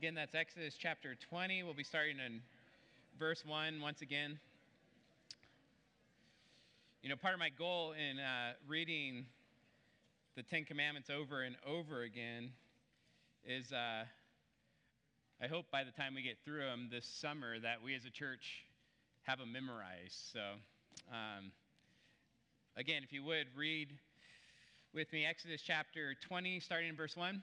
Again, that's Exodus chapter 20. We'll be starting in verse 1 once again. You know, part of my goal in uh, reading the Ten Commandments over and over again is uh, I hope by the time we get through them this summer that we as a church have them memorized. So, um, again, if you would read with me Exodus chapter 20, starting in verse 1.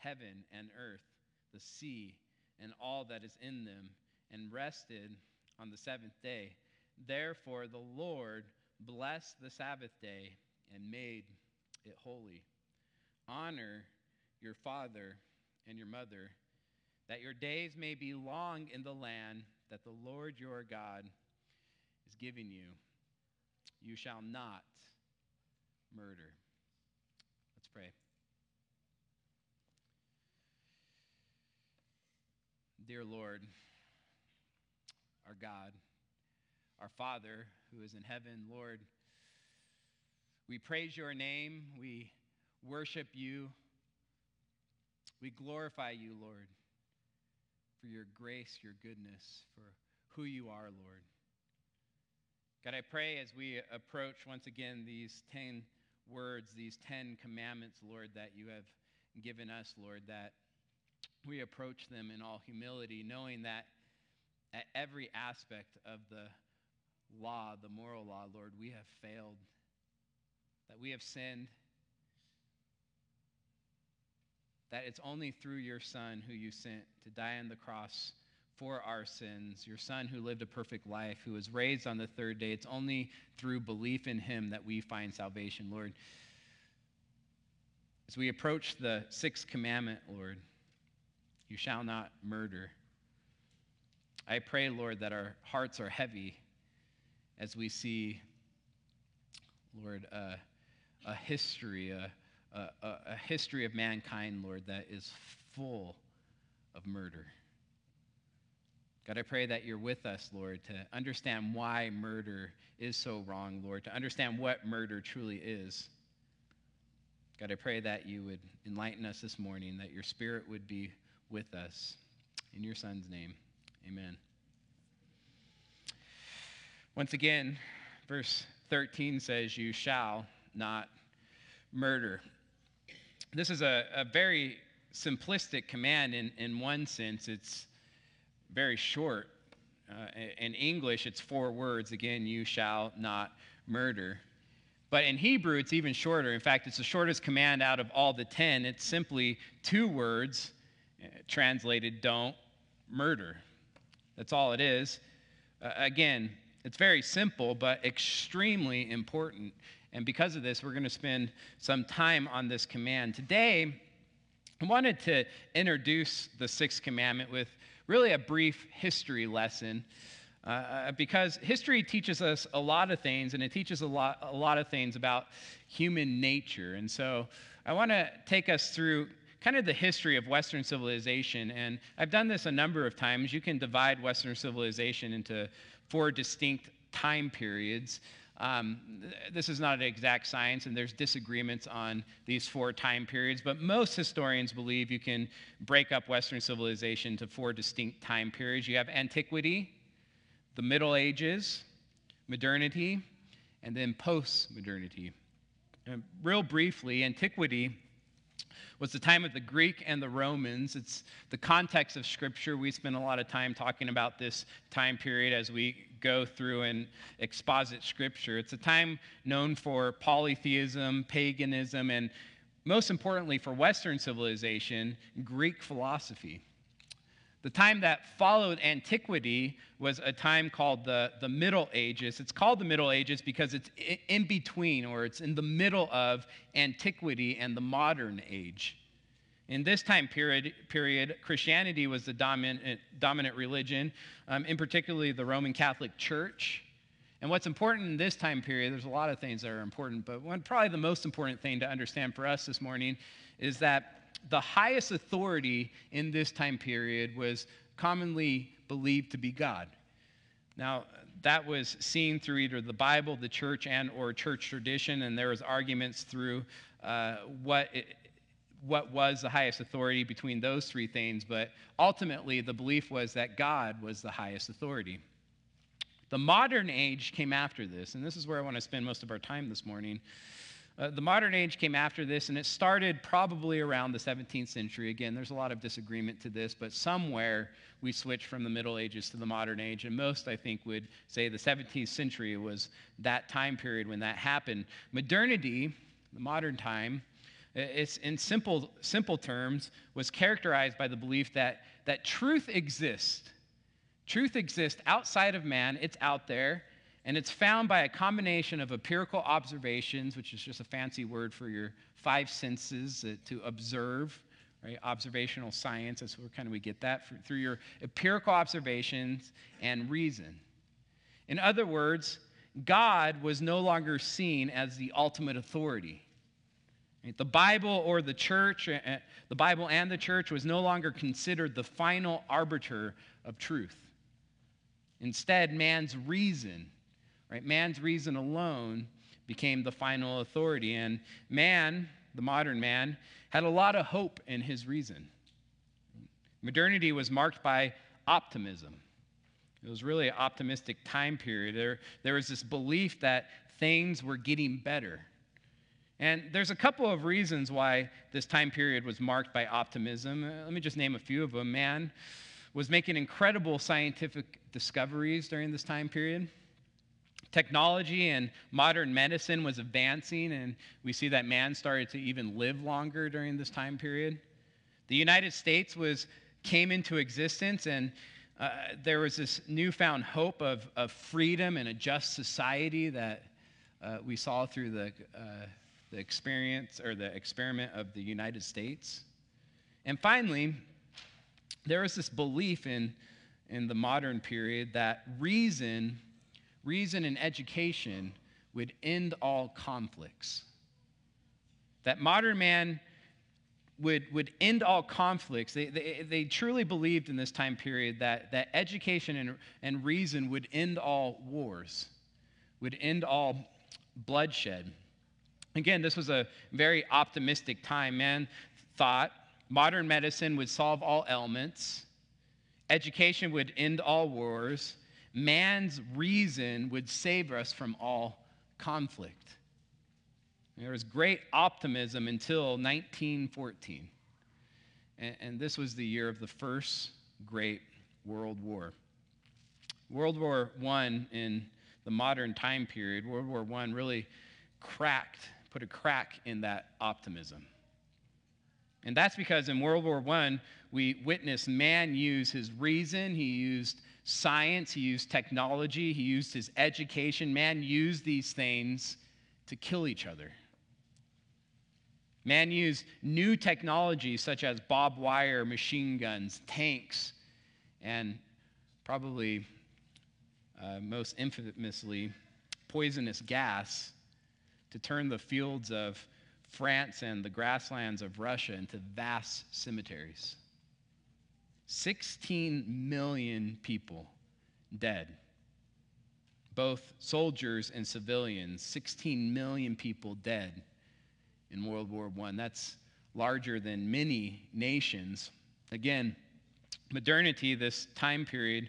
heaven and earth, the sea, and all that is in them, and rested on the seventh day. Therefore, the Lord blessed the Sabbath day and made it holy. Honor your father and your mother, that your days may be long in the land that the Lord your God is giving you. You shall not murder. Let's pray. Dear Lord, our God, our Father who is in heaven, Lord, we praise your name. We worship you. We glorify you, Lord, for your grace, your goodness, for who you are, Lord. God, I pray as we approach once again these 10 words, these 10 commandments, Lord, that you have given us, Lord, that we approach them in all humility, knowing that at every aspect of the law, the moral law, Lord, we have failed, that we have sinned, that it's only through your Son who you sent to die on the cross for our sins, your Son who lived a perfect life, who was raised on the third day. It's only through belief in him that we find salvation, Lord. As we approach the sixth commandment, Lord, you shall not murder. I pray, Lord, that our hearts are heavy as we see, Lord, a history, a, a, a history of mankind, Lord, that is full of murder. God, I pray that you're with us, Lord, to understand why murder is so wrong, Lord, to understand what murder truly is. God, I pray that you would enlighten us this morning, that your spirit would be with us. In your Son's name, amen. Once again, verse 13 says, You shall not murder. This is a, a very simplistic command in, in one sense. It's very short. Uh, in English, it's four words. Again, you shall not murder. But in Hebrew, it's even shorter. In fact, it's the shortest command out of all the 10. It's simply two words translated, don't murder. That's all it is. Uh, again, it's very simple, but extremely important. And because of this, we're going to spend some time on this command. Today, I wanted to introduce the sixth commandment with really a brief history lesson. Uh, uh because history teaches us a lot of things, and it teaches a lot, a lot of things about human nature. And so I want to take us through kind of the history of Western civilization. And I've done this a number of times. You can divide Western civilization into four distinct time periods. Um, this is not an exact science, and there's disagreements on these four time periods, but most historians believe you can break up Western civilization to four distinct time periods. You have antiquity, the Middle Ages, modernity, and then post modernity. Real briefly, antiquity was the time of the Greek and the Romans. It's the context of Scripture. We spend a lot of time talking about this time period as we go through and exposit Scripture. It's a time known for polytheism, paganism, and most importantly for Western civilization, Greek philosophy. The time that followed antiquity was a time called the, the Middle Ages. It's called the Middle Ages because it's in between or it's in the middle of antiquity and the modern age. In this time period, period Christianity was the dominant, dominant religion, um, in particularly the Roman Catholic Church. And what's important in this time period, there's a lot of things that are important, but one, probably the most important thing to understand for us this morning is that the highest authority in this time period was commonly believed to be God. Now, that was seen through either the Bible, the church, and or church tradition, and there was arguments through uh, what it, what was the highest authority between those three things, but ultimately the belief was that God was the highest authority. The modern age came after this, and this is where I want to spend most of our time this morning. Uh, the modern age came after this, and it started probably around the 17th century. Again, there's a lot of disagreement to this, but somewhere we switched from the Middle Ages to the modern age, and most, I think, would say the 17th century was that time period when that happened. Modernity, the modern time, it's in simple, simple terms, was characterized by the belief that, that truth exists. Truth exists outside of man, it's out there, and it's found by a combination of empirical observations, which is just a fancy word for your five senses to observe, right? Observational science, that's where kind of we get that for, through your empirical observations and reason. In other words, God was no longer seen as the ultimate authority. The Bible or the church, uh, uh, the Bible and the church was no longer considered the final arbiter of truth. Instead, man's reason Right? Man's reason alone became the final authority. And man, the modern man, had a lot of hope in his reason. Modernity was marked by optimism. It was really an optimistic time period. There, there was this belief that things were getting better. And there's a couple of reasons why this time period was marked by optimism. Uh, let me just name a few of them. Man was making incredible scientific discoveries during this time period. Technology and modern medicine was advancing, and we see that man started to even live longer during this time period. The United States was came into existence, and uh, there was this newfound hope of, of freedom and a just society that uh, we saw through the, uh, the experience or the experiment of the United States. And finally, there was this belief in, in the modern period that reason reason and education would end all conflicts. That modern man would, would end all conflicts. They, they, they truly believed in this time period that, that education and, and reason would end all wars, would end all bloodshed. Again, this was a very optimistic time. Man thought modern medicine would solve all ailments, education would end all wars, man's reason would save us from all conflict. There was great optimism until 1914. And, and, this was the year of the first great World War. World War I in the modern time period, World War I really cracked, put a crack in that optimism. And that's because in World War I, we witnessed man use his reason, he used science, he used technology, he used his education. Man used these things to kill each other. Man used new technologies such as barbed wire, machine guns, tanks, and probably uh, most infamously, poisonous gas to turn the fields of France and the grasslands of Russia into vast cemeteries. 16 million people dead, both soldiers and civilians. 16 million people dead in World War I. That's larger than many nations. Again, modernity, this time period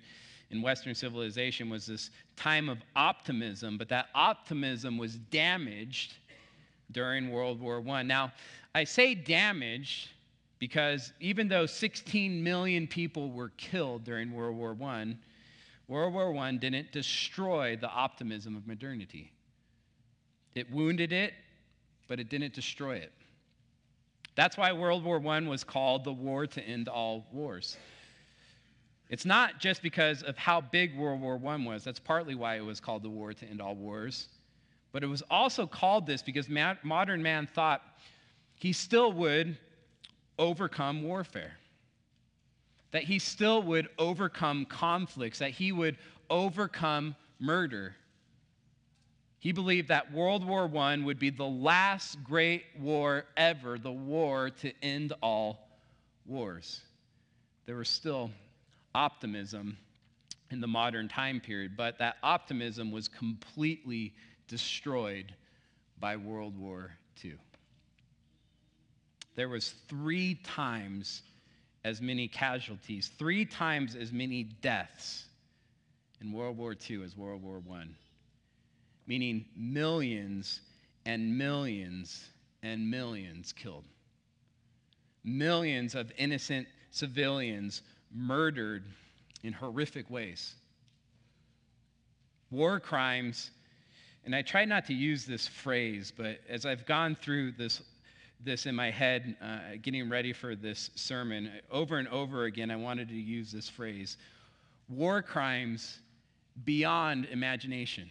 in Western civilization, was this time of optimism, but that optimism was damaged during World War I. Now, I say damaged because even though 16 million people were killed during World War I, World War I didn't destroy the optimism of modernity. It wounded it, but it didn't destroy it. That's why World War I was called the war to end all wars. It's not just because of how big World War I was, that's partly why it was called the war to end all wars. But it was also called this because modern man thought he still would overcome warfare, that he still would overcome conflicts, that he would overcome murder. He believed that World War I would be the last great war ever, the war to end all wars. There was still optimism in the modern time period, but that optimism was completely destroyed by World War II. There was three times as many casualties, three times as many deaths in World War II as World War I, meaning millions and millions and millions killed. Millions of innocent civilians murdered in horrific ways. War crimes and I try not to use this phrase, but as I've gone through this, this in my head, uh, getting ready for this sermon, over and over again, I wanted to use this phrase war crimes beyond imagination.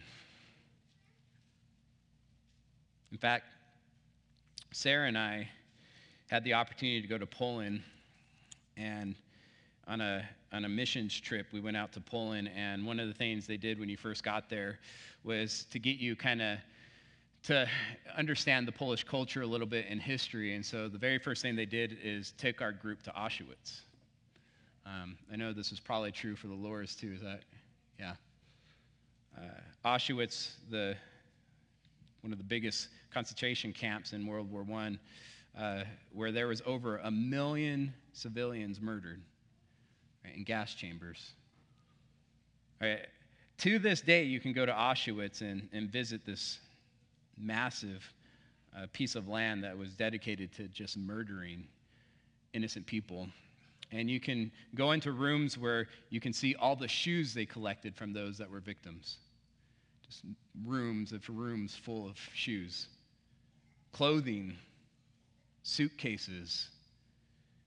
In fact, Sarah and I had the opportunity to go to Poland, and on a, on a missions trip, we went out to Poland, and one of the things they did when you first got there was to get you kind of to understand the Polish culture a little bit in history. And so the very first thing they did is take our group to Auschwitz. Um, I know this is probably true for the Loras too. Is that, yeah? Uh, Auschwitz, the one of the biggest concentration camps in World War I, uh, where there was over a million civilians murdered right, in gas chambers. To this day, you can go to Auschwitz and, and visit this massive uh, piece of land that was dedicated to just murdering innocent people. And you can go into rooms where you can see all the shoes they collected from those that were victims. Just rooms of rooms full of shoes, clothing, suitcases.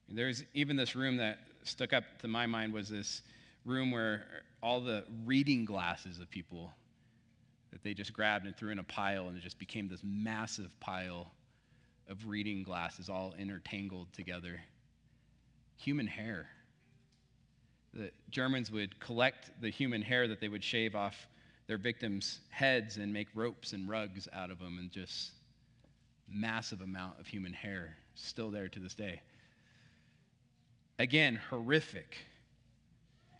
And there's even this room that stuck up to my mind was this room where all the reading glasses of people that they just grabbed and threw in a pile, and it just became this massive pile of reading glasses all intertangled together. Human hair. The Germans would collect the human hair that they would shave off their victims' heads and make ropes and rugs out of them, and just massive amount of human hair still there to this day. Again, horrific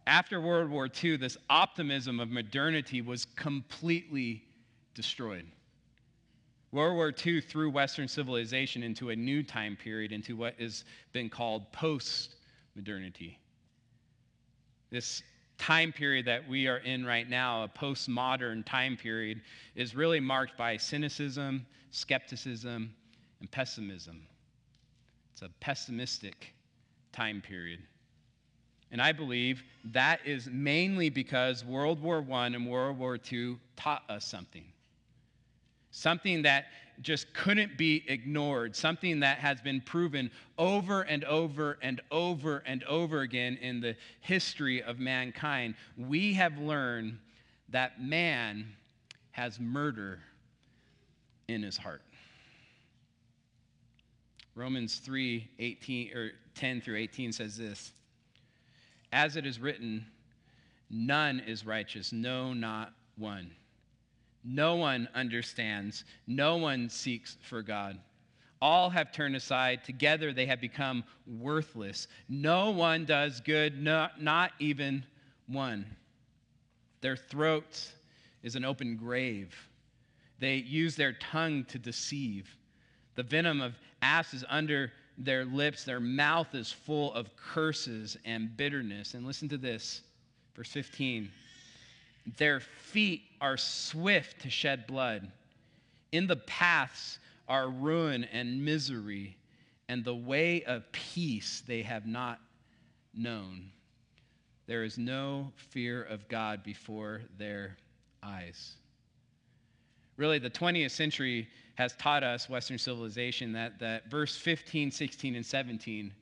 after World War II, this optimism of modernity was completely destroyed. World War II threw Western civilization into a new time period, into what has been called post modernity. This time period that we are in right now, a postmodern time period, is really marked by cynicism, skepticism, and pessimism. It's a pessimistic time period. And I believe that is mainly because World War I and World War II taught us something. Something that just couldn't be ignored, something that has been proven over and over and over and over again in the history of mankind. We have learned that man has murder in his heart. Romans 3 18 or 10 through 18 says this as it is written, none is righteous, no, not one. No one understands, no one seeks for God. All have turned aside. Together they have become worthless. No one does good, no, not even one. Their throat is an open grave. They use their tongue to deceive. The venom of asps is under their lips. Their mouth is full of curses and bitterness. And listen to this, verse 15. Their feet are swift to shed blood. In the paths are ruin and misery, and the way of peace they have not known. There is no fear of God before their eyes. Really, the 20th century has taught us, Western civilization, that, that verse 15, 16, and 17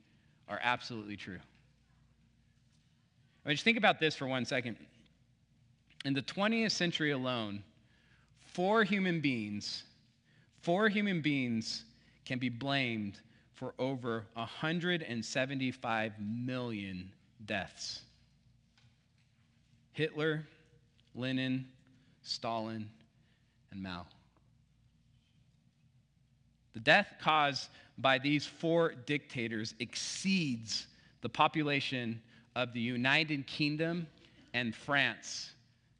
are absolutely true. I mean, just think about this for one second. In the 20th century alone, four human beings, four human beings can be blamed for over 175 million deaths. Hitler, Lenin, Stalin, and Mao. The death caused by these four dictators exceeds the population of the United Kingdom and France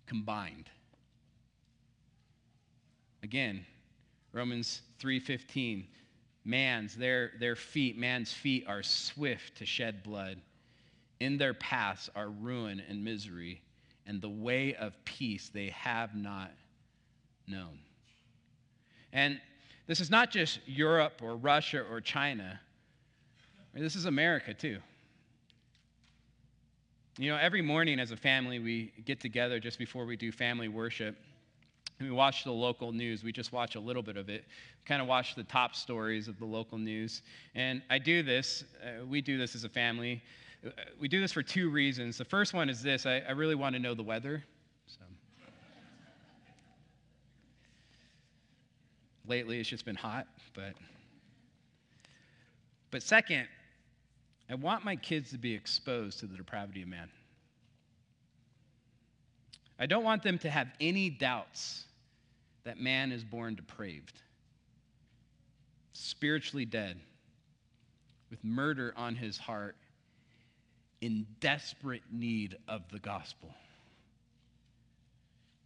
combined. Again, Romans 3:15 man's their, their feet man's feet are swift to shed blood in their paths are ruin and misery and the way of peace they have not known and this is not just Europe or Russia or China. This is America too. You know, every morning as a family, we get together just before we do family worship. And we watch the local news. We just watch a little bit of it, kind of watch the top stories of the local news. And I do this, uh, we do this as a family. Uh, we do this for two reasons. The first one is this I, I really want to know the weather. Lately, it's just been hot, but. But second, I want my kids to be exposed to the depravity of man. I don't want them to have any doubts that man is born depraved, spiritually dead, with murder on his heart, in desperate need of the gospel.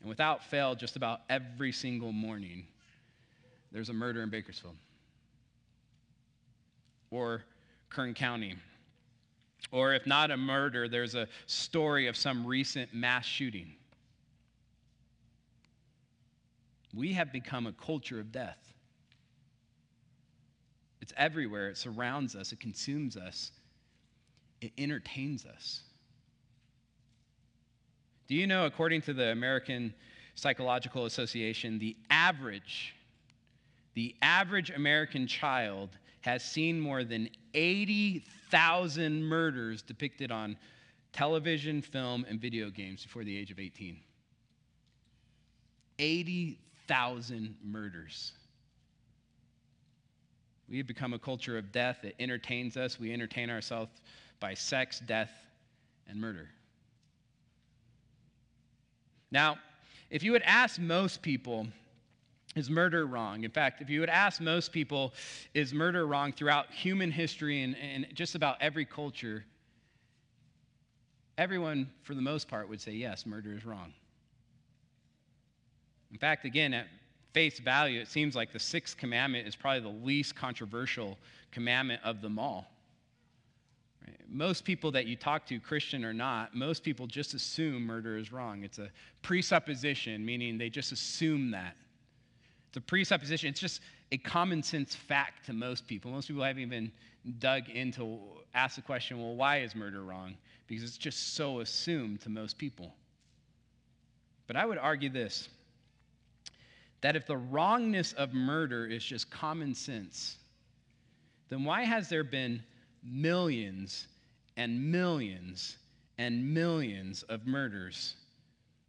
And without fail, just about every single morning, there's a murder in Bakersfield or Kern County. Or if not a murder, there's a story of some recent mass shooting. We have become a culture of death. It's everywhere. It surrounds us, it consumes us, it entertains us. Do you know, according to the American Psychological Association, the average the average American child has seen more than 80,000 murders depicted on television, film, and video games before the age of 18. 80,000 murders. We have become a culture of death that entertains us. We entertain ourselves by sex, death, and murder. Now, if you would ask most people, is murder wrong? In fact, if you would ask most people, is murder wrong throughout human history and, and just about every culture, everyone, for the most part, would say, yes, murder is wrong. In fact, again, at face value, it seems like the sixth commandment is probably the least controversial commandment of them all. Most people that you talk to, Christian or not, most people just assume murder is wrong. It's a presupposition, meaning they just assume that. It's a presupposition. It's just a common sense fact to most people. Most people haven't even dug into ask the question, well, why is murder wrong? Because it's just so assumed to most people. But I would argue this that if the wrongness of murder is just common sense, then why has there been millions and millions and millions of murders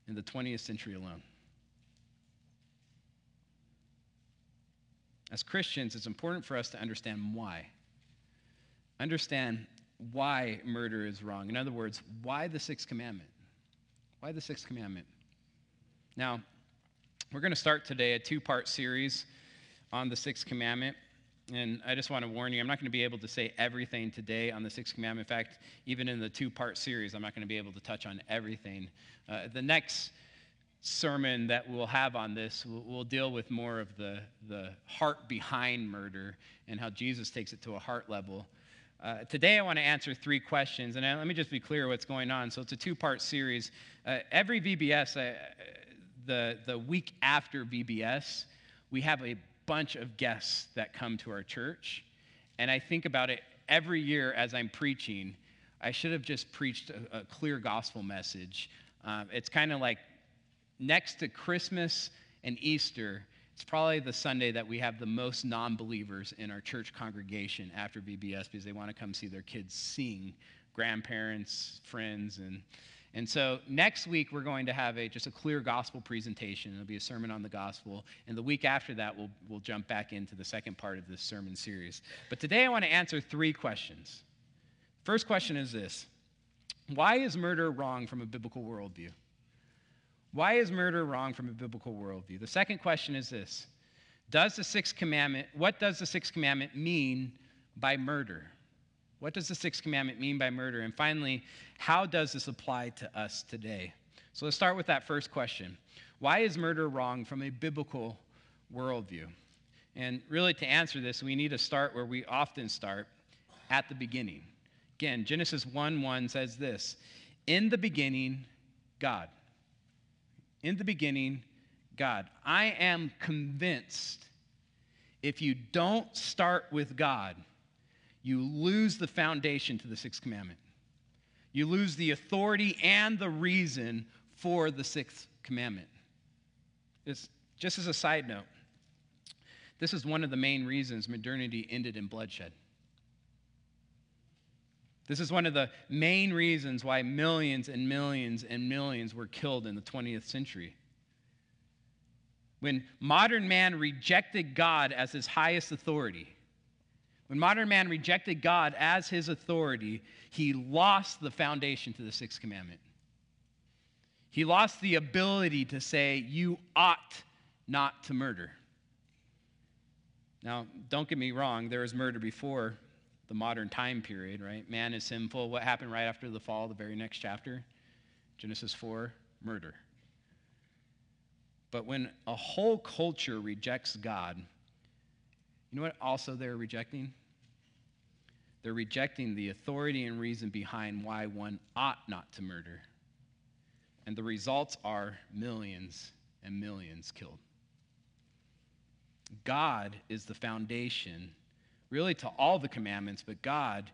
in the 20th century alone? As Christians, it's important for us to understand why. Understand why murder is wrong. In other words, why the sixth commandment? Why the sixth commandment? Now, we're going to start today a two part series on the sixth commandment. And I just want to warn you, I'm not going to be able to say everything today on the sixth commandment. In fact, even in the two part series, I'm not going to be able to touch on everything. Uh, the next sermon that we'll have on this will we'll deal with more of the, the heart behind murder and how Jesus takes it to a heart level. Uh, today, I want to answer three questions, and uh, let me just be clear what's going on. So, it's a two part series. Uh, every VBS, uh, the, the week after VBS, we have a bunch of guests that come to our church. And I think about it every year as I'm preaching. I should have just preached a, a clear gospel message. Um, it's kind of like next to Christmas and Easter, it's probably the Sunday that we have the most non believers in our church congregation after VBS because they want to come see their kids sing, grandparents, friends, and and so next week we're going to have a just a clear gospel presentation. It'll be a sermon on the gospel, and the week after that we'll we'll jump back into the second part of this sermon series. But today I want to answer three questions. First question is this: Why is murder wrong from a biblical worldview? Why is murder wrong from a biblical worldview? The second question is this: Does the sixth commandment? What does the sixth commandment mean by murder? What does the sixth commandment mean by murder? And finally, how does this apply to us today? So let's start with that first question Why is murder wrong from a biblical worldview? And really, to answer this, we need to start where we often start at the beginning. Again, Genesis 1 1 says this In the beginning, God. In the beginning, God. I am convinced if you don't start with God, you lose the foundation to the sixth commandment. You lose the authority and the reason for the sixth commandment. It's, just as a side note, this is one of the main reasons modernity ended in bloodshed. This is one of the main reasons why millions and millions and millions were killed in the 20th century. When modern man rejected God as his highest authority, when modern man rejected God as his authority, he lost the foundation to the sixth commandment. He lost the ability to say, You ought not to murder. Now, don't get me wrong, there was murder before the modern time period, right? Man is sinful. What happened right after the fall, the very next chapter? Genesis 4 murder. But when a whole culture rejects God, you know what also they're rejecting? They're rejecting the authority and reason behind why one ought not to murder. And the results are millions and millions killed. God is the foundation, really, to all the commandments, but God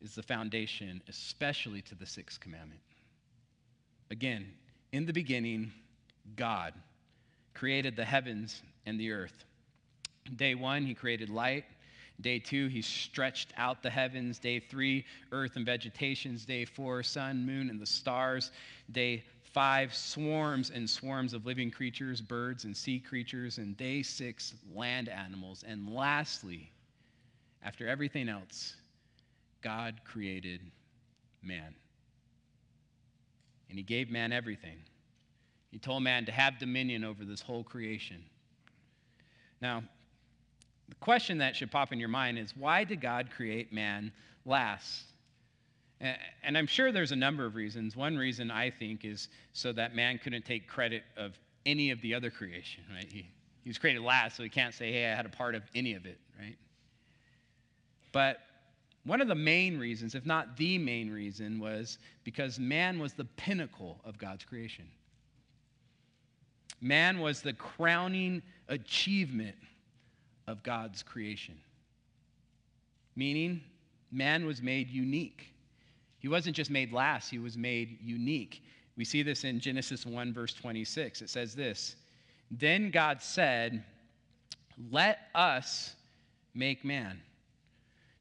is the foundation, especially to the sixth commandment. Again, in the beginning, God created the heavens and the earth. Day one, he created light. Day two, he stretched out the heavens. Day three, earth and vegetations. Day four, sun, moon, and the stars. Day five, swarms and swarms of living creatures, birds and sea creatures. And day six, land animals. And lastly, after everything else, God created man. And he gave man everything. He told man to have dominion over this whole creation. Now, the question that should pop in your mind is why did God create man last? And I'm sure there's a number of reasons. One reason I think is so that man couldn't take credit of any of the other creation, right? He, he was created last, so he can't say, hey, I had a part of any of it, right? But one of the main reasons, if not the main reason, was because man was the pinnacle of God's creation. Man was the crowning achievement of God's creation. Meaning, man was made unique. He wasn't just made last, he was made unique. We see this in Genesis 1, verse 26. It says this Then God said, Let us make man.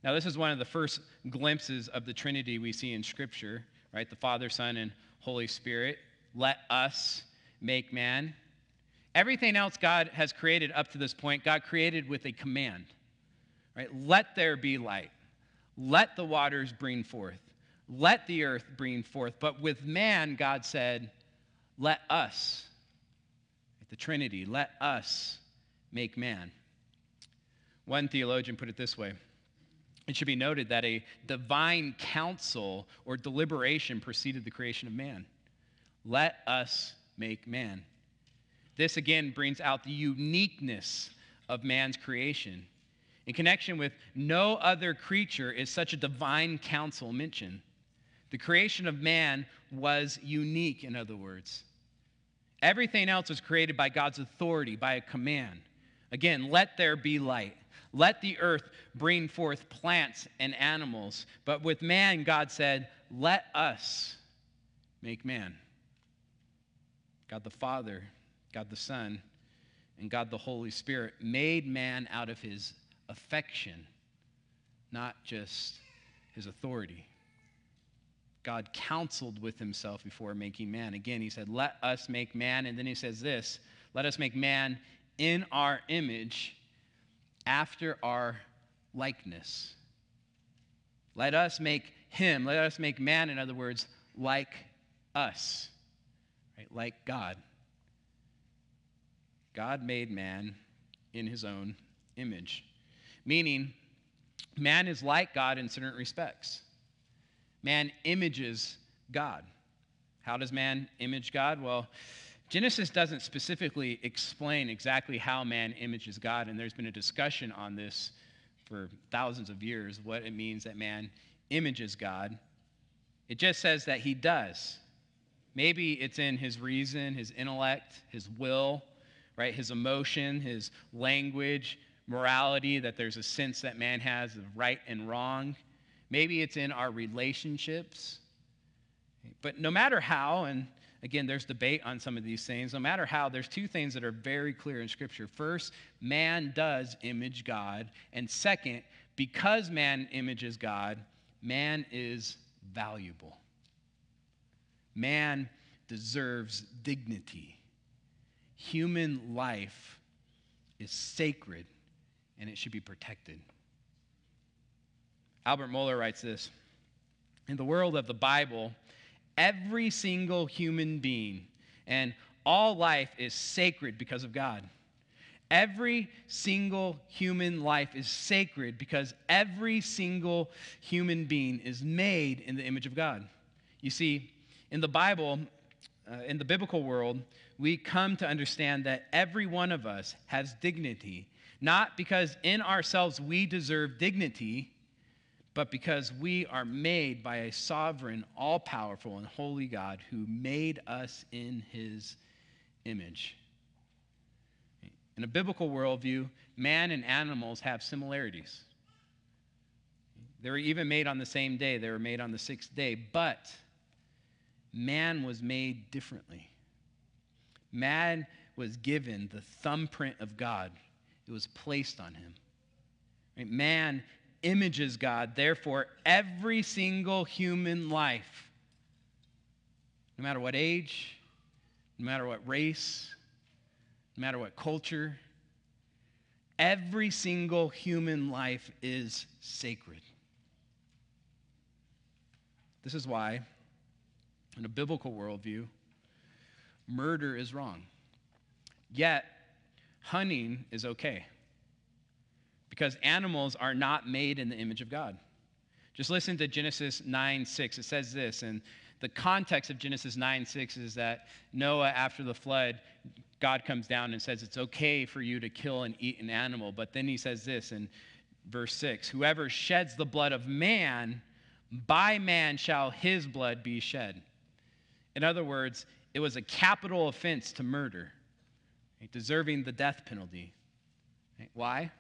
Now, this is one of the first glimpses of the Trinity we see in Scripture, right? The Father, Son, and Holy Spirit. Let us make man. Everything else God has created up to this point, God created with a command. Right? Let there be light. Let the waters bring forth. Let the earth bring forth. But with man, God said, Let us, the Trinity, let us make man. One theologian put it this way It should be noted that a divine council or deliberation preceded the creation of man. Let us make man. This again brings out the uniqueness of man's creation. In connection with no other creature is such a divine counsel mentioned. The creation of man was unique, in other words. Everything else was created by God's authority, by a command. Again, let there be light. Let the earth bring forth plants and animals. But with man, God said, Let us make man. God the Father, God the Son, and God the Holy Spirit made man out of his affection, not just his authority. God counseled with himself before making man. Again, he said, Let us make man. And then he says this Let us make man in our image after our likeness. Let us make him, let us make man, in other words, like us, right? Like God. God made man in his own image, meaning man is like God in certain respects. Man images God. How does man image God? Well, Genesis doesn't specifically explain exactly how man images God, and there's been a discussion on this for thousands of years what it means that man images God. It just says that he does. Maybe it's in his reason, his intellect, his will, right? His emotion, his language, morality, that there's a sense that man has of right and wrong. Maybe it's in our relationships. But no matter how, and again, there's debate on some of these things, no matter how, there's two things that are very clear in Scripture. First, man does image God. And second, because man images God, man is valuable. Man deserves dignity. Human life is sacred and it should be protected. Albert Mohler writes this In the world of the Bible, every single human being and all life is sacred because of God. Every single human life is sacred because every single human being is made in the image of God. You see, in the Bible, uh, in the biblical world, we come to understand that every one of us has dignity, not because in ourselves we deserve dignity, but because we are made by a sovereign, all powerful, and holy God who made us in his image. In a biblical worldview, man and animals have similarities. They were even made on the same day, they were made on the sixth day, but man was made differently. Man was given the thumbprint of God, it was placed on him. Man images God. Therefore, every single human life, no matter what age, no matter what race, no matter what culture, every single human life is sacred. This is why, in a biblical worldview, murder is wrong. Yet, hunting is okay because animals are not made in the image of God. Just listen to Genesis 9 6. It says this, and the context of Genesis 9 6 is that Noah, after the flood, God comes down and says it's okay for you to kill and eat an animal. But then he says this in verse 6 Whoever sheds the blood of man, by man shall his blood be shed. In other words, it was a capital offense to murder, deserving the death penalty. Why?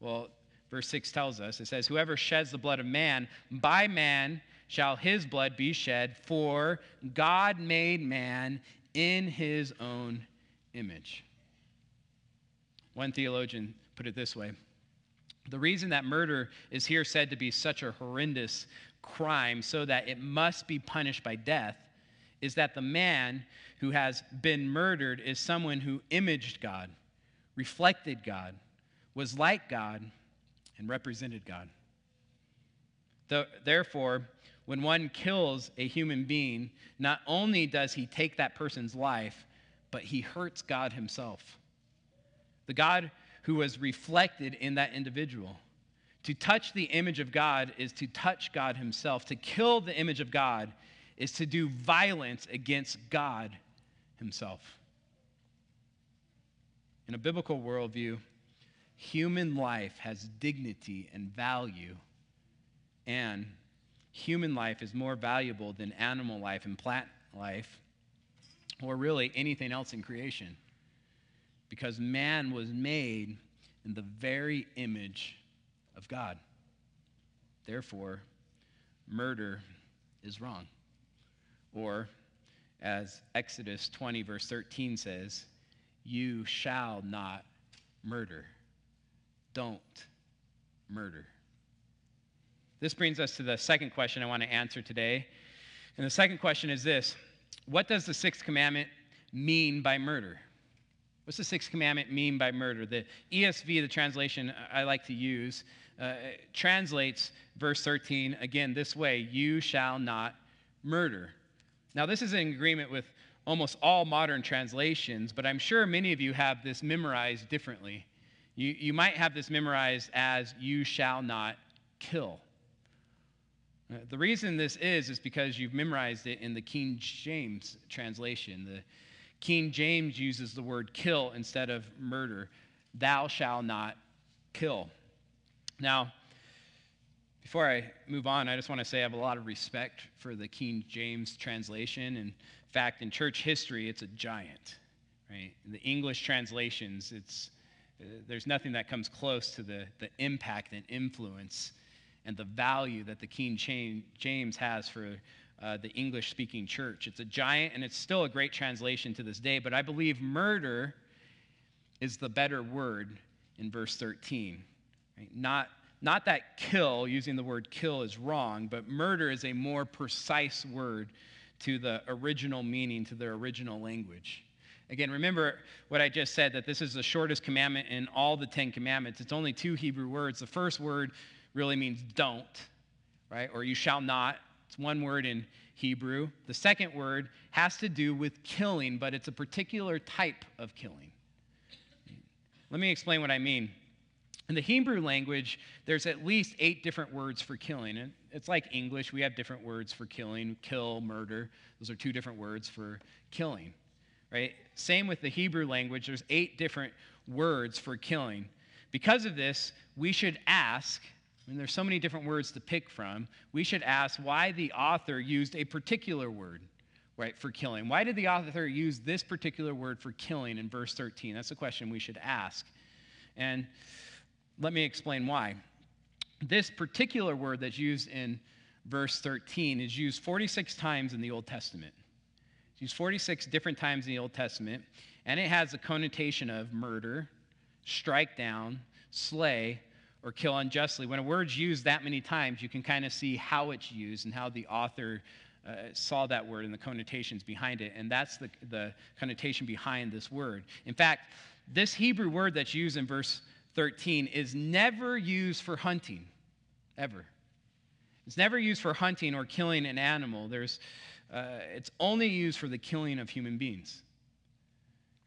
Well, verse 6 tells us it says, Whoever sheds the blood of man, by man shall his blood be shed, for God made man in his own image. One theologian put it this way The reason that murder is here said to be such a horrendous crime, so that it must be punished by death, is that the man who has been murdered is someone who imaged God, reflected God was like God and represented God. Therefore, when one kills a human being, not only does he take that person's life, but he hurts God himself. The God who was reflected in that individual. To touch the image of God is to touch God Himself. To kill the image of God is to do violence against God Himself. In a biblical worldview, human life has dignity and value, and human life is more valuable than animal life and plant life, or really anything else in creation, because man was made in the very image of God. Therefore, murder is wrong. Or, as Exodus 20, verse 13 says, you shall not murder. Don't murder. This brings us to the second question I want to answer today. And the second question is this What does the sixth commandment mean by murder? What's the sixth commandment mean by murder? The ESV, the translation I like to use, uh, translates verse 13 again this way You shall not murder. Now, this is in agreement with almost all modern translations, but I'm sure many of you have this memorized differently. You, you might have this memorized as, You shall not kill. Uh, the reason this is, is because you've memorized it in the King James translation. The King James uses the word kill instead of murder. Thou shall not kill. Now, before I move on, I just want to say I have a lot of respect for the King James translation. In fact, in church history, it's a giant. Right? In the English translations, it's, there's nothing that comes close to the, the impact and influence and the value that the King James has for uh, the English speaking church. It's a giant, and it's still a great translation to this day, but I believe murder is the better word in verse 13. Right? Not, not that kill, using the word kill, is wrong, but murder is a more precise word to the original meaning, to the original language. Again, remember what I just said that this is the shortest commandment in all the Ten Commandments. It's only two Hebrew words. The first word really means don't, right? Or you shall not. It's one word in Hebrew. The second word has to do with killing, but it's a particular type of killing. Let me explain what I mean. In the Hebrew language, there's at least eight different words for killing. It's like English, we have different words for killing kill, murder. Those are two different words for killing, right? Same with the Hebrew language, there's eight different words for killing. Because of this, we should ask and there's so many different words to pick from, we should ask why the author used a particular word, right, for killing. Why did the author use this particular word for killing in verse 13? That's a question we should ask. And let me explain why. This particular word that's used in verse 13 is used 46 times in the Old Testament. It's used 46 different times in the Old Testament, and it has a connotation of murder, strike down, slay, or kill unjustly. When a word's used that many times, you can kind of see how it's used and how the author uh, saw that word and the connotations behind it. And that's the, the connotation behind this word. In fact, this Hebrew word that's used in verse 13 is never used for hunting, ever. It's never used for hunting or killing an animal. There's, uh, it's only used for the killing of human beings.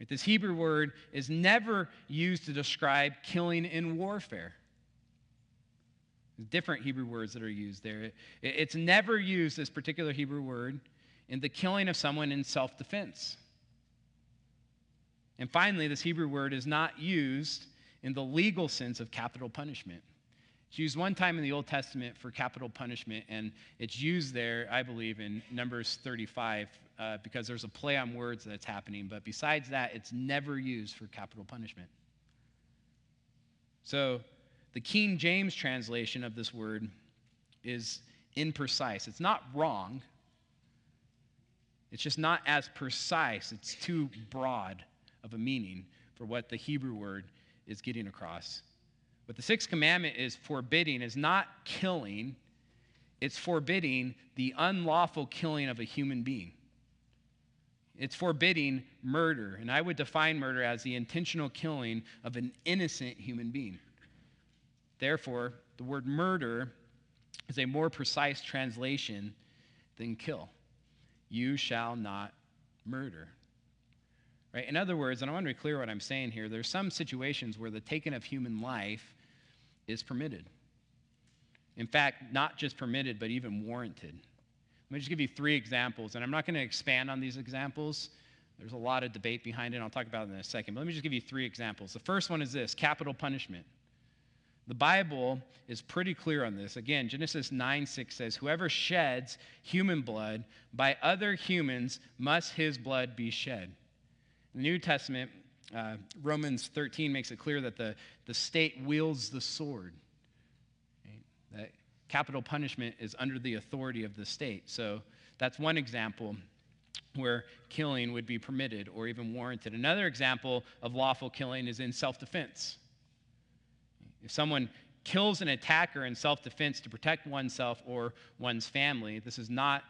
This Hebrew word is never used to describe killing in warfare different Hebrew words that are used there. It's never used, this particular Hebrew word, in the killing of someone in self defense. And finally, this Hebrew word is not used in the legal sense of capital punishment. It's used one time in the Old Testament for capital punishment, and it's used there, I believe, in Numbers 35 uh, because there's a play on words that's happening. But besides that, it's never used for capital punishment. So, the King James translation of this word is imprecise. It's not wrong, it's just not as precise. It's too broad of a meaning for what the Hebrew word is getting across. What the sixth commandment is forbidding is not killing, it's forbidding the unlawful killing of a human being. It's forbidding murder, and I would define murder as the intentional killing of an innocent human being. Therefore, the word murder is a more precise translation than kill. You shall not murder. Right? In other words, and I want to be clear what I'm saying here, there's some situations where the taking of human life is permitted. In fact, not just permitted, but even warranted. Let me just give you three examples, and I'm not going to expand on these examples. There's a lot of debate behind it. I'll talk about it in a second. But let me just give you three examples. The first one is this capital punishment. The Bible is pretty clear on this. Again, Genesis 9 6 says, Whoever sheds human blood, by other humans must his blood be shed. The New Testament, uh, Romans 13 makes it clear that the, the state wields the sword. Right? That capital punishment is under the authority of the state. So that's one example where killing would be permitted or even warranted. Another example of lawful killing is in self defense. If someone kills an attacker in self defense to protect oneself or one's family, this is not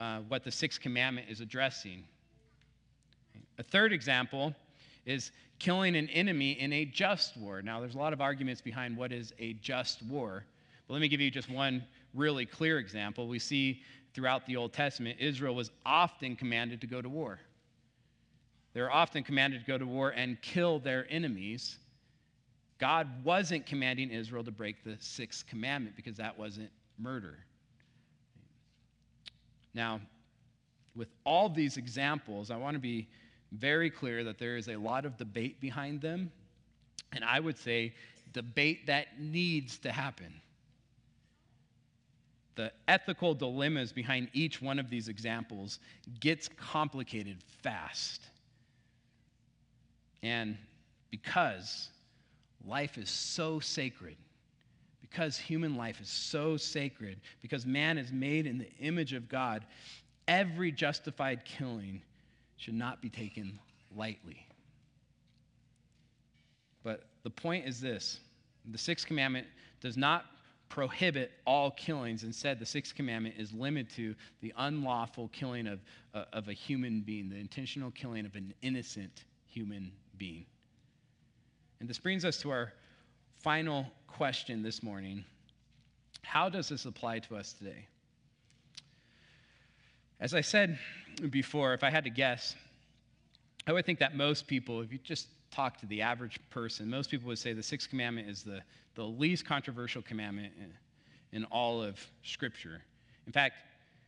uh, what the sixth commandment is addressing. A third example is killing an enemy in a just war. Now, there's a lot of arguments behind what is a just war, but let me give you just one really clear example. We see throughout the Old Testament, Israel was often commanded to go to war. They were often commanded to go to war and kill their enemies. God wasn't commanding Israel to break the sixth commandment because that wasn't murder. Now, with all these examples, I want to be very clear that there is a lot of debate behind them. And I would say debate that needs to happen. The ethical dilemmas behind each one of these examples gets complicated fast. And because life is so sacred, because human life is so sacred, because man is made in the image of God, every justified killing should not be taken lightly. But the point is this the sixth commandment does not prohibit all killings. Instead, the sixth commandment is limited to the unlawful killing of, uh, of a human being, the intentional killing of an innocent human being. And this brings us to our final question this morning How does this apply to us today? As I said before, if I had to guess, I would think that most people, if you just talk to the average person, most people would say the sixth commandment is the, the least controversial commandment in, in all of Scripture. In fact,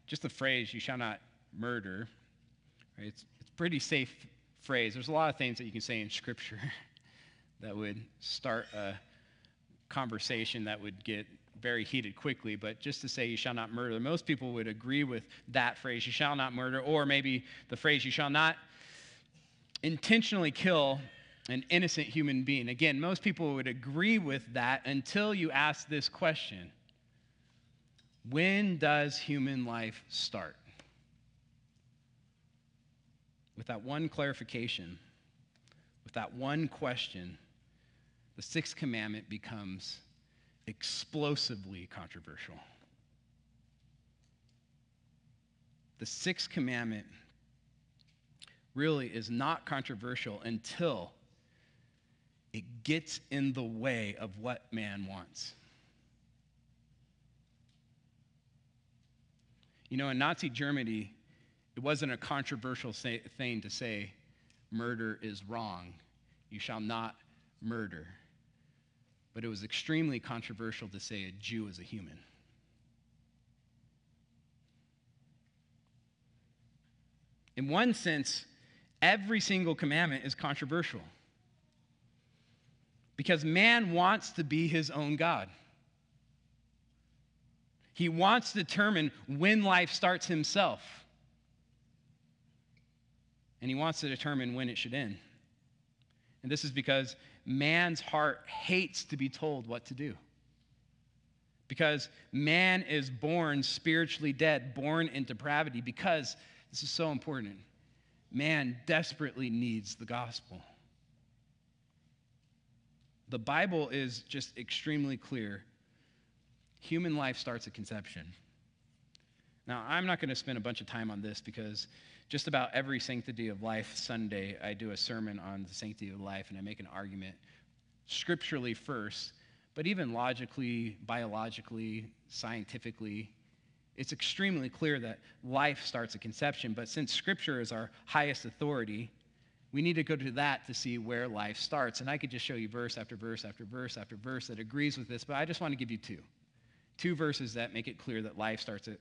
just the phrase, you shall not murder, right? It's, it's a pretty safe phrase. There's a lot of things that you can say in Scripture that would start a conversation that would get very heated quickly, but just to say you shall not murder, most people would agree with that phrase, you shall not murder, or maybe the phrase you shall not intentionally kill an innocent human being. Again, most people would agree with that until you ask this question When does human life start? With that one clarification, with that one question, the sixth commandment becomes explosively controversial. The sixth commandment really is not controversial until it gets in the way of what man wants. You know, in Nazi Germany, it wasn't a controversial say, thing to say, murder is wrong. You shall not murder. But it was extremely controversial to say a Jew is a human. In one sense, every single commandment is controversial because man wants to be his own God. He wants to determine when life starts himself. And he wants to determine when it should end. And this is because man's heart hates to be told what to do. Because man is born spiritually dead, born in depravity, because this is so important man desperately needs the gospel. The Bible is just extremely clear. Human life starts at conception. Now, I'm not going to spend a bunch of time on this because just about every Sanctity of Life Sunday, I do a sermon on the sanctity of life and I make an argument scripturally first, but even logically, biologically, scientifically, it's extremely clear that life starts at conception, but since Scripture is our highest authority, we need to go to that to see where life starts. And I could just show you verse after verse after verse after verse that agrees with this, but I just want to give you two. Two verses that make it clear that life starts at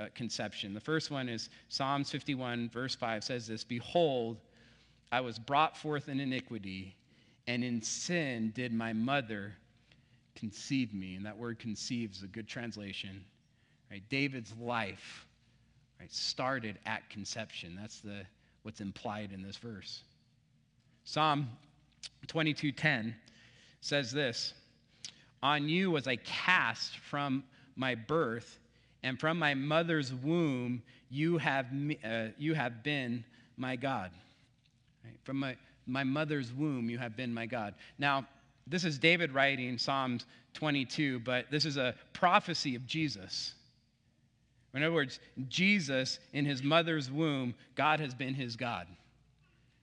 uh, conception. The first one is Psalms 51, verse 5 says this Behold, I was brought forth in iniquity, and in sin did my mother conceive me. And that word conceive is a good translation. Right? David's life right, started at conception. That's the, what's implied in this verse. Psalm 22:10 says this, "On you was I cast from my birth, and from my mother's womb you have, uh, you have been my God." Right? From my, my mother's womb you have been my God. Now, this is David writing Psalms 22, but this is a prophecy of Jesus. In other words, Jesus in his mother's womb, God has been his God.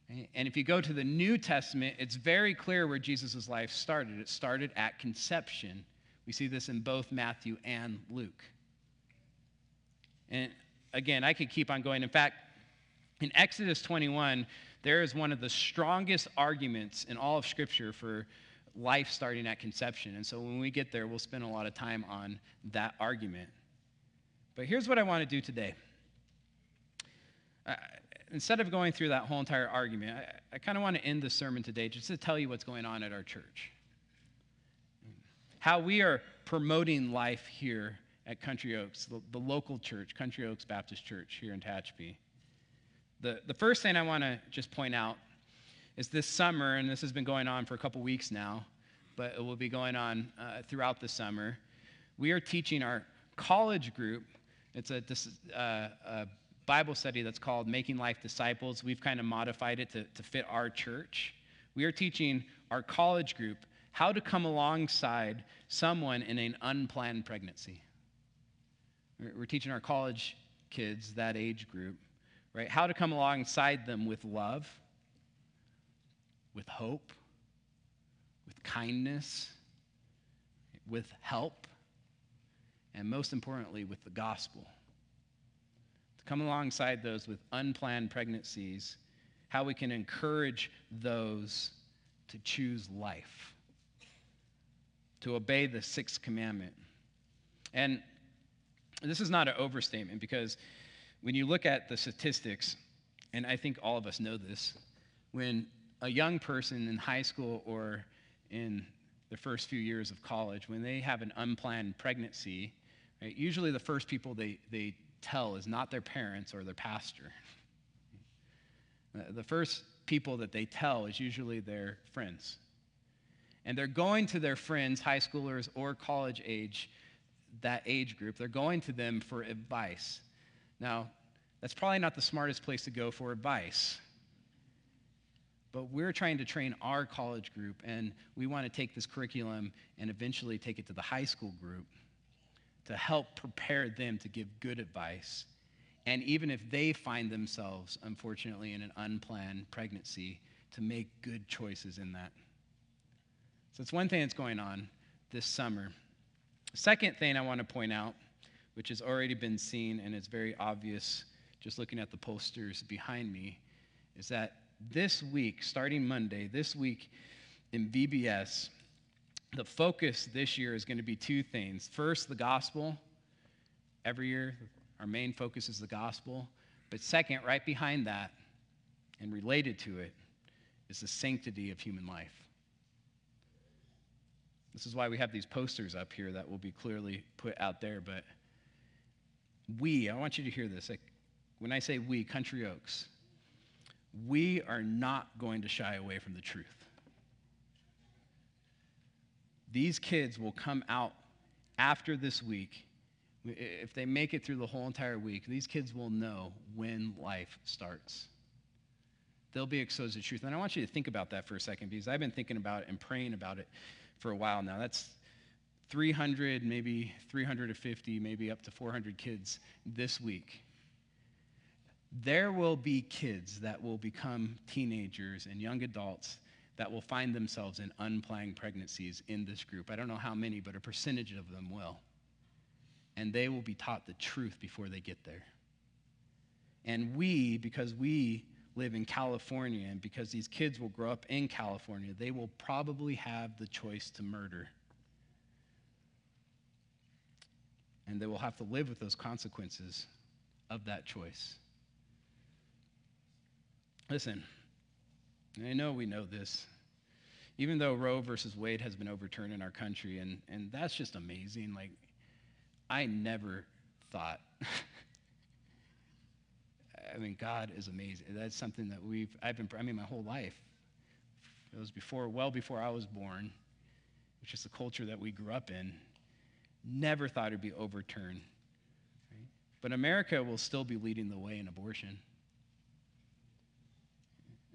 And if you go to the New Testament, it's very clear where Jesus' life started. It started at conception. We see this in both Matthew and Luke. And again, I could keep on going. In fact, in Exodus 21, there is one of the strongest arguments in all of Scripture for life starting at conception. And so when we get there, we'll spend a lot of time on that argument. But here's what I want to do today uh, instead of going through that whole entire argument, I, I kind of want to end the sermon today just to tell you what's going on at our church. How we are promoting life here at Country Oaks, the, the local church, Country Oaks Baptist Church here in Tehachapi. The, the first thing I want to just point out is this summer, and this has been going on for a couple weeks now, but it will be going on uh, throughout the summer. We are teaching our college group. It's a, uh, a Bible study that's called Making Life Disciples. We've kind of modified it to, to fit our church. We are teaching our college group how to come alongside someone in an unplanned pregnancy. We're teaching our college kids, that age group, right, how to come alongside them with love, with hope, with kindness, with help, and most importantly, with the gospel To come alongside those with unplanned pregnancies, how we can encourage those to choose life, to obey the sixth commandment. And this is not an overstatement because when you look at the statistics, and I think all of us know this, when a young person in high school or in the first few years of college, when they have an unplanned pregnancy, right, usually the first people they, they tell is not their parents or their pastor. The first people that they tell is usually their friends. And they're going to their friends, high schoolers or college age, that age group, they're going to them for advice. Now, that's probably not the smartest place to go for advice. But we're trying to train our college group, and we want to take this curriculum and eventually take it to the high school group to help prepare them to give good advice. And even if they find themselves, unfortunately, in an unplanned pregnancy, to make good choices in that. So it's one thing that's going on this summer. Second thing I want to point out, which has already been seen and it's very obvious just looking at the posters behind me, is that this week, starting Monday, this week in VBS, the focus this year is going to be two things. First, the gospel. Every year, our main focus is the gospel. But second, right behind that, and related to it, is the sanctity of human life. This is why we have these posters up here that will be clearly put out there. But we, I want you to hear this. Like, when I say we, Country Oaks, we are not going to shy away from the truth these kids will come out after this week. If they make it through the whole entire week, these kids will know when life starts. They'll be exposed to truth. And I want you to think about that for a second because I've been thinking about it and praying about it for a while now. That's 300, maybe 350, maybe up to 400 kids this week. There will be kids that will become teenagers and young adults that will find themselves in unplanned pregnancies in this group. I don't know how many, but a percentage of them will. And they will be taught the truth before they get there. And we, because we live in California, and because these kids will grow up in California, they will probably have the choice to murder. And they will have to live with those consequences of that choice. Listen, I know we know this. Even though Roe versus Wade has been overturned in our country, and, and that's just amazing. Like, I never thought. I mean, God is amazing. That's something that we've, I've been, I mean, my whole life. It was before, well before I was born. It's just the culture that we grew up in. Never thought it'd be overturned. Right? But America will still be leading the way in abortion.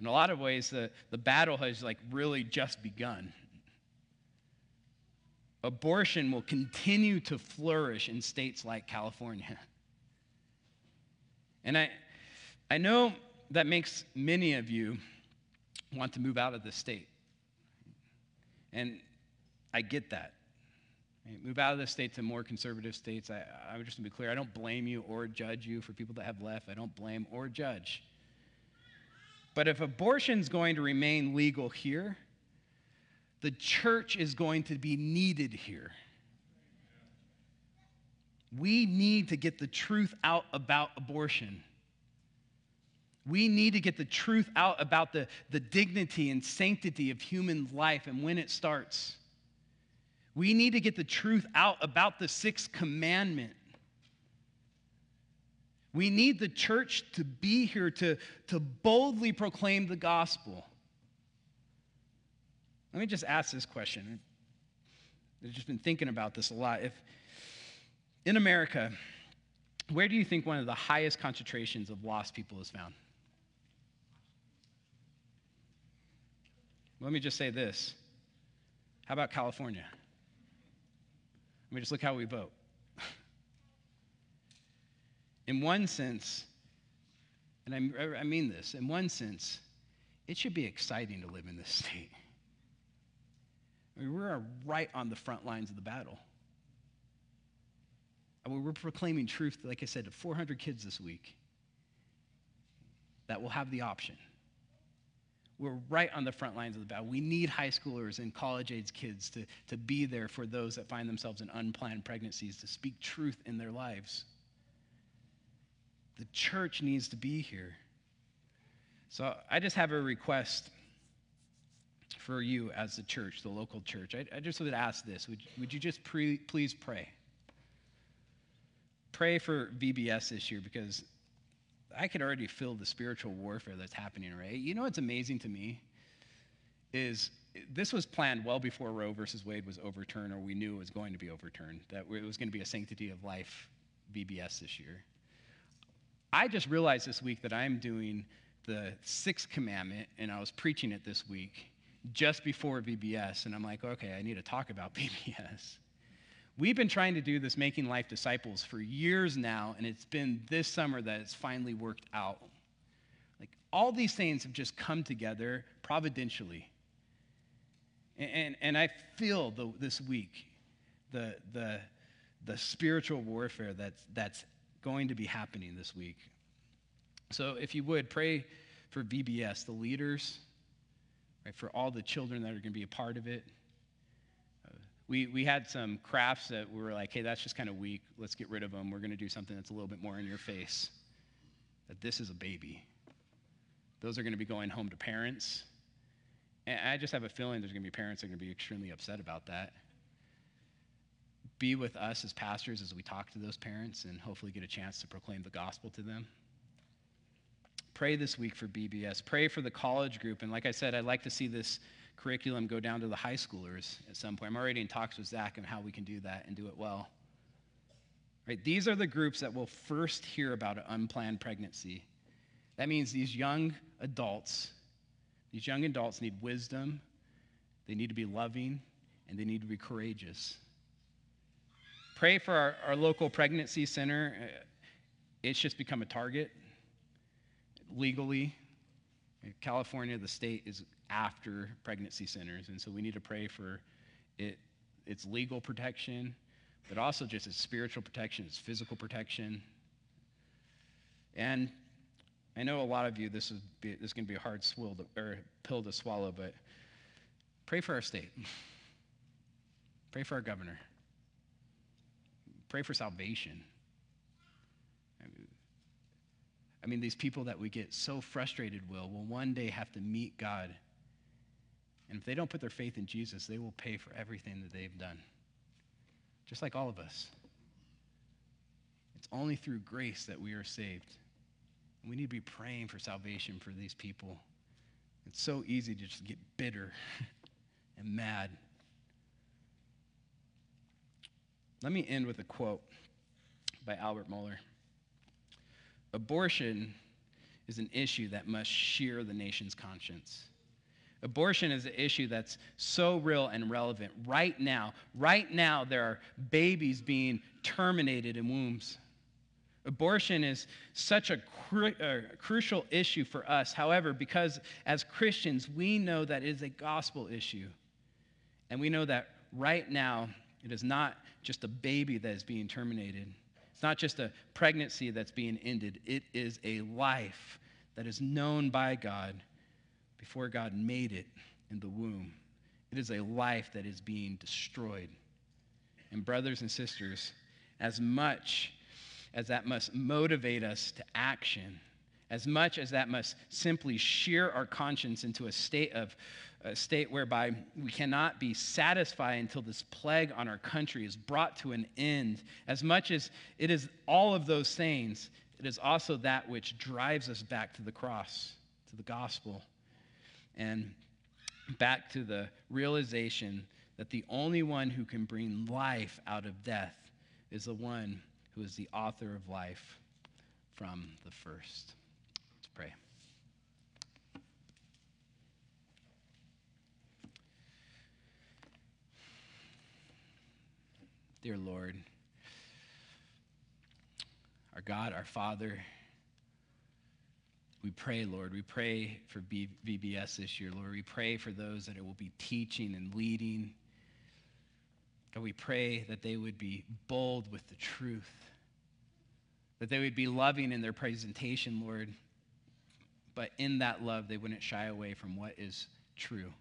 In a lot of ways, the, the battle has like really just begun. Abortion will continue to flourish in states like California. And I, I know that makes many of you want to move out of the state. And I get that. Move out of the state to more conservative states. I, I'm just to be clear, I don't blame you or judge you for people that have left. I don't blame or judge. But if abortion is going to remain legal here, the church is going to be needed here. We need to get the truth out about abortion. We need to get the truth out about the, the dignity and sanctity of human life and when it starts. We need to get the truth out about the sixth commandment. We need the church to be here to, to boldly proclaim the gospel. Let me just ask this question. I've just been thinking about this a lot. If in America, where do you think one of the highest concentrations of lost people is found? Let me just say this. How about California? Let me just look how we vote. in one sense, and I, I mean this, in one sense, it should be exciting to live in this state. I mean, we're right on the front lines of the battle. I mean, we're proclaiming truth, like I said, to 400 kids this week that will have the option. We're right on the front lines of the battle. We need high schoolers and college age kids to, to be there for those that find themselves in unplanned pregnancies, to speak truth in their lives. The church needs to be here. So I just have a request for you as the church, the local church. I, I just would ask this would, would you just pre, please pray? Pray for VBS this year because I could already feel the spiritual warfare that's happening, right? You know what's amazing to me is this was planned well before Roe versus Wade was overturned, or we knew it was going to be overturned, that it was going to be a sanctity of life VBS this year. I just realized this week that I'm doing the sixth commandment, and I was preaching it this week just before VBS, and I'm like, okay, I need to talk about VBS. We've been trying to do this Making Life Disciples for years now, and it's been this summer that it's finally worked out. Like all these things have just come together providentially. And, and, and I feel the, this week the, the, the spiritual warfare that's, that's going to be happening this week. So, if you would, pray for VBS, the leaders, right, for all the children that are going to be a part of it. We, we had some crafts that we were like, hey, that's just kind of weak. Let's get rid of them. We're going to do something that's a little bit more in your face. That this is a baby. Those are going to be going home to parents. And I just have a feeling there's going to be parents that are going to be extremely upset about that be with us as pastors as we talk to those parents and hopefully get a chance to proclaim the gospel to them. Pray this week for VBS. Pray for the college group. And like I said, I'd like to see this curriculum go down to the high schoolers at some point. I'm already in talks with Zach on how we can do that and do it well. Right? These are the groups that will first hear about an unplanned pregnancy. That means these young adults, these young adults need wisdom, they need to be loving, and they need to be courageous. Pray for our, our local pregnancy center. Uh, it's just become a target legally. California, the state, is after pregnancy centers, and so we need to pray for it, its legal protection, but also just its spiritual protection, its physical protection. And I know a lot of you, this is, is going to be a hard swill to, or pill to swallow, but pray for our state. pray for our governor. Pray for salvation. I mean, these people that we get so frustrated will will one day have to meet God. And if they don't put their faith in Jesus, they will pay for everything that they've done. Just like all of us. It's only through grace that we are saved. And we need to be praying for salvation for these people. It's so easy to just get bitter and mad. Let me end with a quote by Albert Mohler. Abortion is an issue that must shear the nation's conscience. Abortion is an issue that's so real and relevant. Right now, right now, there are babies being terminated in wombs. Abortion is such a cru- uh, crucial issue for us. However, because as Christians, we know that it is a gospel issue. And we know that right now, it is not just a baby that is being terminated, it's not just a pregnancy that's being ended, it is a life that is known by God before God made it in the womb. It is a life that is being destroyed. And, brothers and sisters, as much as that must motivate us to action, as much as that must simply shear our conscience into a state of a state whereby we cannot be satisfied until this plague on our country is brought to an end. As much as it is all of those things, it is also that which drives us back to the cross, to the gospel, and back to the realization that the only one who can bring life out of death is the one who is the author of life from the first. Pray. Dear Lord, our God, our Father, we pray, Lord, we pray for B- VBS this year, Lord. We pray for those that it will be teaching and leading. God, we pray that they would be bold with the truth, that they would be loving in their presentation, Lord, but in that love, they wouldn't shy away from what is true.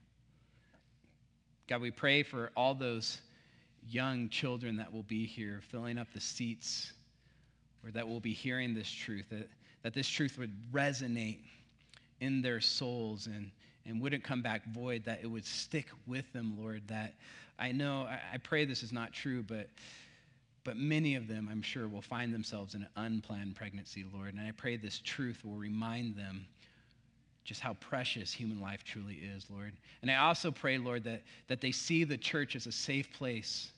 God, we pray for all those young children that will be here filling up the seats or that will be hearing this truth, that, that this truth would resonate in their souls and, and wouldn't come back void, that it would stick with them, Lord. That I know, I, I pray this is not true, but, but many of them, I'm sure, will find themselves in an unplanned pregnancy, Lord. And I pray this truth will remind them just how precious human life truly is, Lord. And I also pray, Lord, that, that they see the church as a safe place,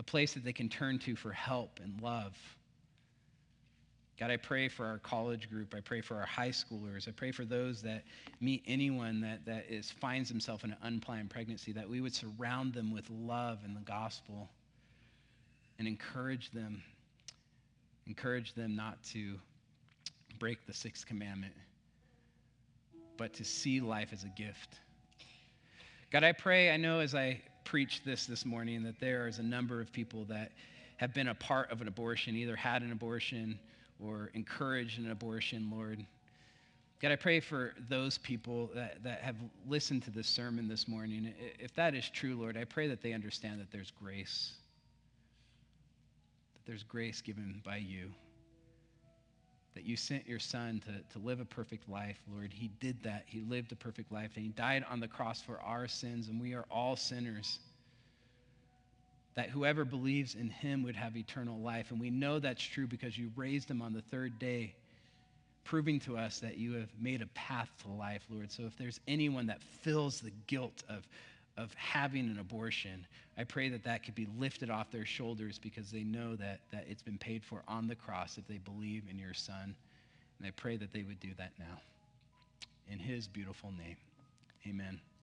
a place that they can turn to for help and love. God, I pray for our college group. I pray for our high schoolers. I pray for those that meet anyone that, that is, finds himself in an unplanned pregnancy, that we would surround them with love and the gospel and encourage them. Encourage them not to break the sixth commandment but to see life as a gift. God, I pray, I know as I preach this this morning, that there is a number of people that have been a part of an abortion, either had an abortion or encouraged an abortion, Lord. God, I pray for those people that, that have listened to this sermon this morning. If that is true, Lord, I pray that they understand that there's grace, that there's grace given by you that you sent your son to, to live a perfect life, Lord. He did that. He lived a perfect life, and he died on the cross for our sins, and we are all sinners. That whoever believes in him would have eternal life. And we know that's true because you raised him on the third day, proving to us that you have made a path to life, Lord. So if there's anyone that feels the guilt of, of having an abortion, I pray that that could be lifted off their shoulders because they know that, that it's been paid for on the cross if they believe in your Son. And I pray that they would do that now. In his beautiful name, amen.